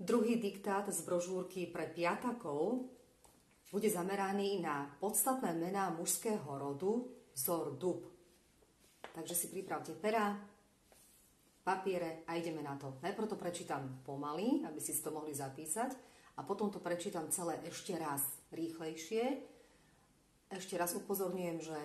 Druhý diktát z brožúrky pre piatakov bude zameraný na podstatné mená mužského rodu vzor dub. Takže si pripravte pera, papiere a ideme na to. Najprv to prečítam pomaly, aby si to mohli zapísať a potom to prečítam celé ešte raz rýchlejšie. Ešte raz upozorňujem, že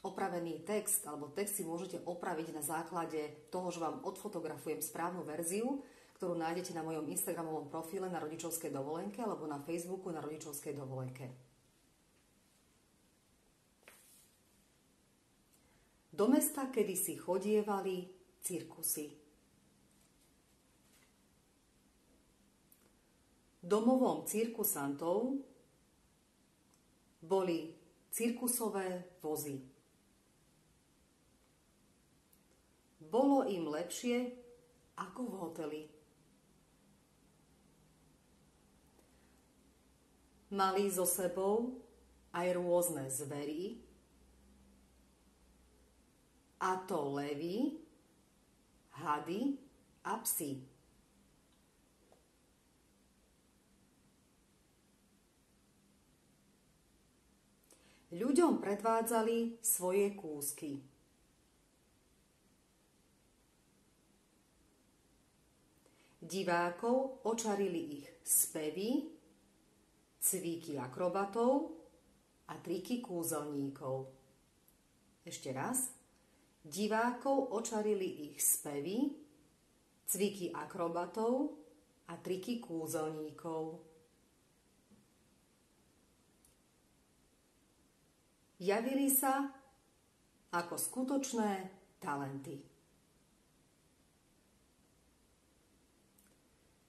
opravený text alebo text si môžete opraviť na základe toho, že vám odfotografujem správnu verziu ktorú nájdete na mojom Instagramovom profile na rodičovskej dovolenke alebo na Facebooku na rodičovskej dovolenke. Do mesta kedysi chodievali cirkusy. Domovom cirkusantov boli cirkusové vozy. Bolo im lepšie ako v hoteli. Mali so sebou aj rôzne zvery, a to levy, hady a psy. Ľuďom predvádzali svoje kúsky. Divákov očarili ich spevy, cviky akrobatov a triky kúzelníkov. Ešte raz. Divákov očarili ich spevy, cviky akrobatov a triky kúzelníkov. Javili sa ako skutočné talenty.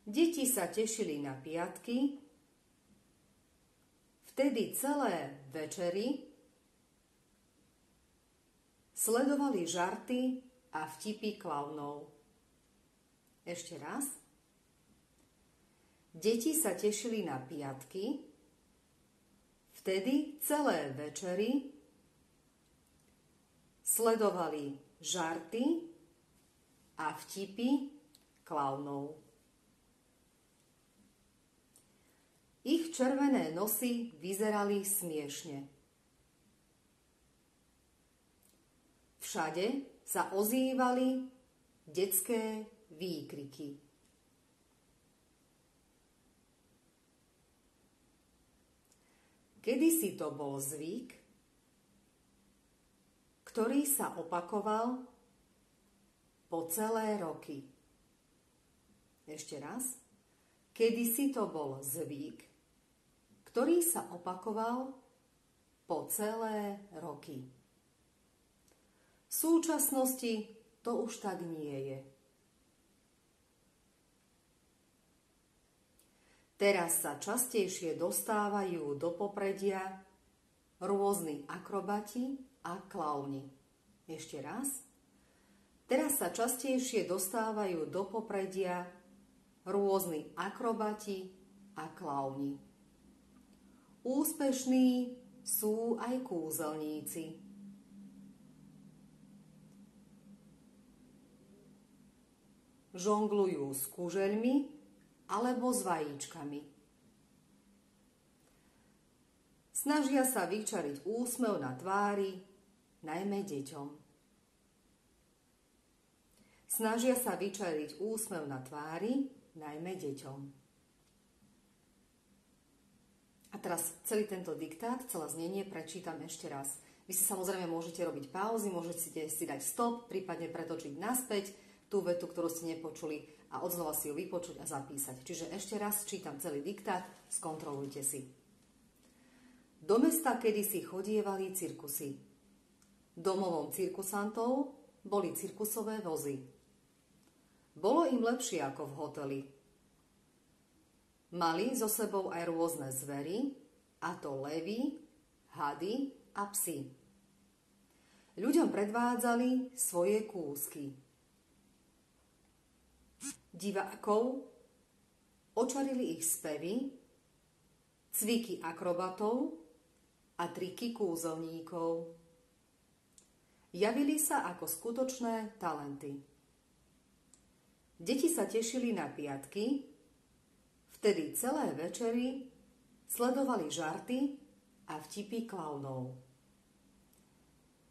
Deti sa tešili na piatky, Vtedy celé večery sledovali žarty a vtipy klaunov. Ešte raz. Deti sa tešili na piatky, vtedy celé večery sledovali žarty a vtipy klaunov. Ich červené nosy vyzerali smiešne. Všade sa ozývali detské výkriky. Kedysi to bol zvyk, ktorý sa opakoval po celé roky. Ešte raz. Kedysi to bol zvyk, ktorý sa opakoval po celé roky. V súčasnosti to už tak nie je. Teraz sa častejšie dostávajú do popredia rôzni akrobati a klauni. Ešte raz. Teraz sa častejšie dostávajú do popredia rôzni akrobati a klauni. Úspešní sú aj kúzelníci. Žonglujú s kužeľmi alebo s vajíčkami. Snažia sa vyčariť úsmev na tvári, najmä deťom. Snažia sa vyčariť úsmev na tvári, najmä deťom. A teraz celý tento diktát, celé znenie prečítam ešte raz. Vy si samozrejme môžete robiť pauzy, môžete si dať stop, prípadne pretočiť naspäť tú vetu, ktorú ste nepočuli a odznova si ju vypočuť a zapísať. Čiže ešte raz čítam celý diktát, skontrolujte si. Do mesta kedysi chodievali cirkusy. Domovom cirkusantov boli cirkusové vozy. Bolo im lepšie ako v hoteli, Mali so sebou aj rôzne zvery, a to levy, hady a psy. Ľuďom predvádzali svoje kúsky. Divákov očarili ich spevy, cviky akrobatov a triky kúzelníkov. Javili sa ako skutočné talenty. Deti sa tešili na piatky, Vtedy celé večery sledovali žarty a vtipy klaunov.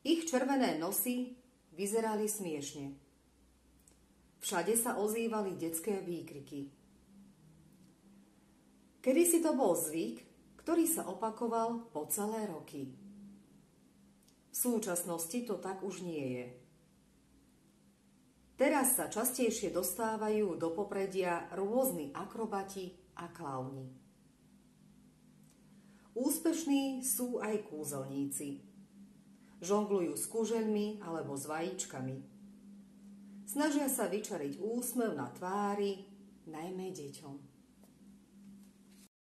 Ich červené nosy vyzerali smiešne. Všade sa ozývali detské výkriky. Kedy si to bol zvyk, ktorý sa opakoval po celé roky. V súčasnosti to tak už nie je. Teraz sa častejšie dostávajú do popredia rôzni akrobati a klauni. Úspešní sú aj kúzelníci. Žonglujú s kuželmi alebo s vajíčkami. Snažia sa vyčariť úsmev na tvári, najmä deťom.